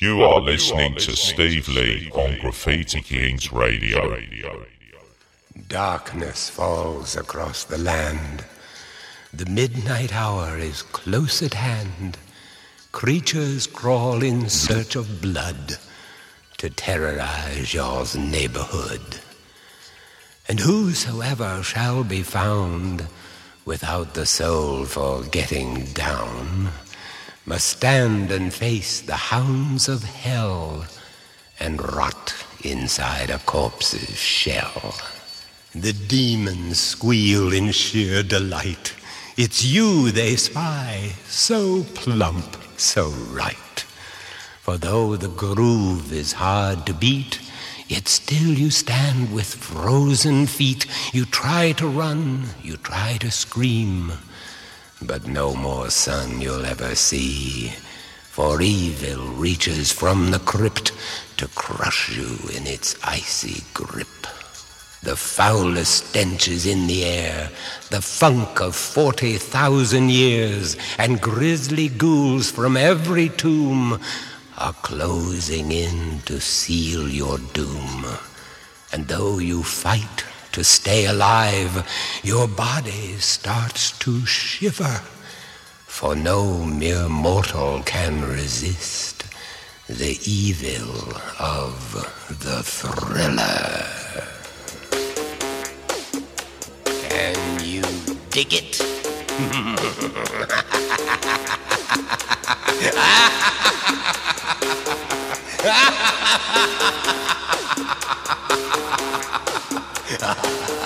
You are listening to Steve Lee on Graffiti Kings Radio. Darkness falls across the land. The midnight hour is close at hand. Creatures crawl in search of blood to terrorize your neighborhood. And whosoever shall be found without the soul for getting down must stand and face the hounds of hell and rot inside a corpse's shell. The demons squeal in sheer delight. It's you they spy, so plump, so right. For though the groove is hard to beat, yet still you stand with frozen feet. You try to run, you try to scream but no more sun you'll ever see. For evil reaches from the crypt to crush you in its icy grip. The foulest stench is in the air, the funk of forty thousand years, and grisly ghouls from every tomb are closing in to seal your doom. And though you fight to stay alive, your body starts to shiver, for no mere mortal can resist the evil of the thriller. Can you dig it? Yeah.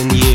and you.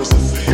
Never misplaced.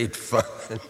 It's great